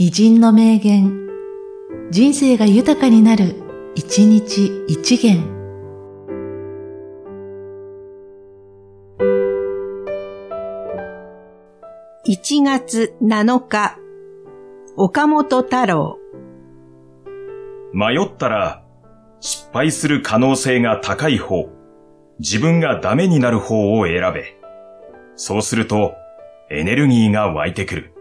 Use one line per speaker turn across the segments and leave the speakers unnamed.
偉人の名言、人生が豊かになる、一日一元。
1月7日、岡本太郎。
迷ったら、失敗する可能性が高い方、自分がダメになる方を選べ。そうすると、エネルギーが湧いてくる。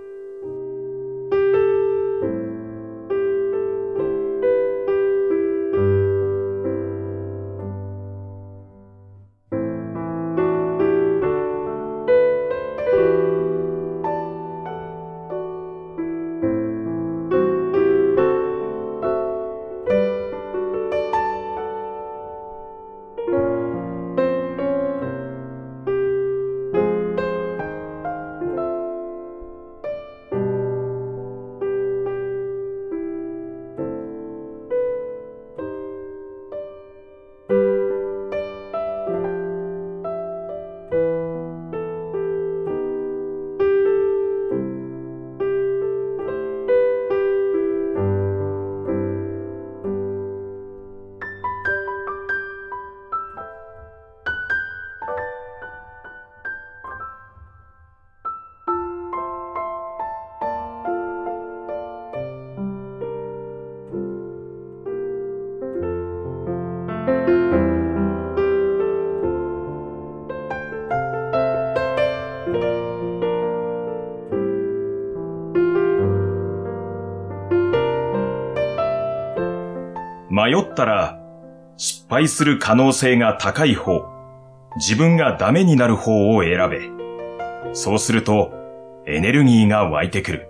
迷ったら、失敗する可能性が高い方、自分がダメになる方を選べ。そうすると、エネルギーが湧いてくる。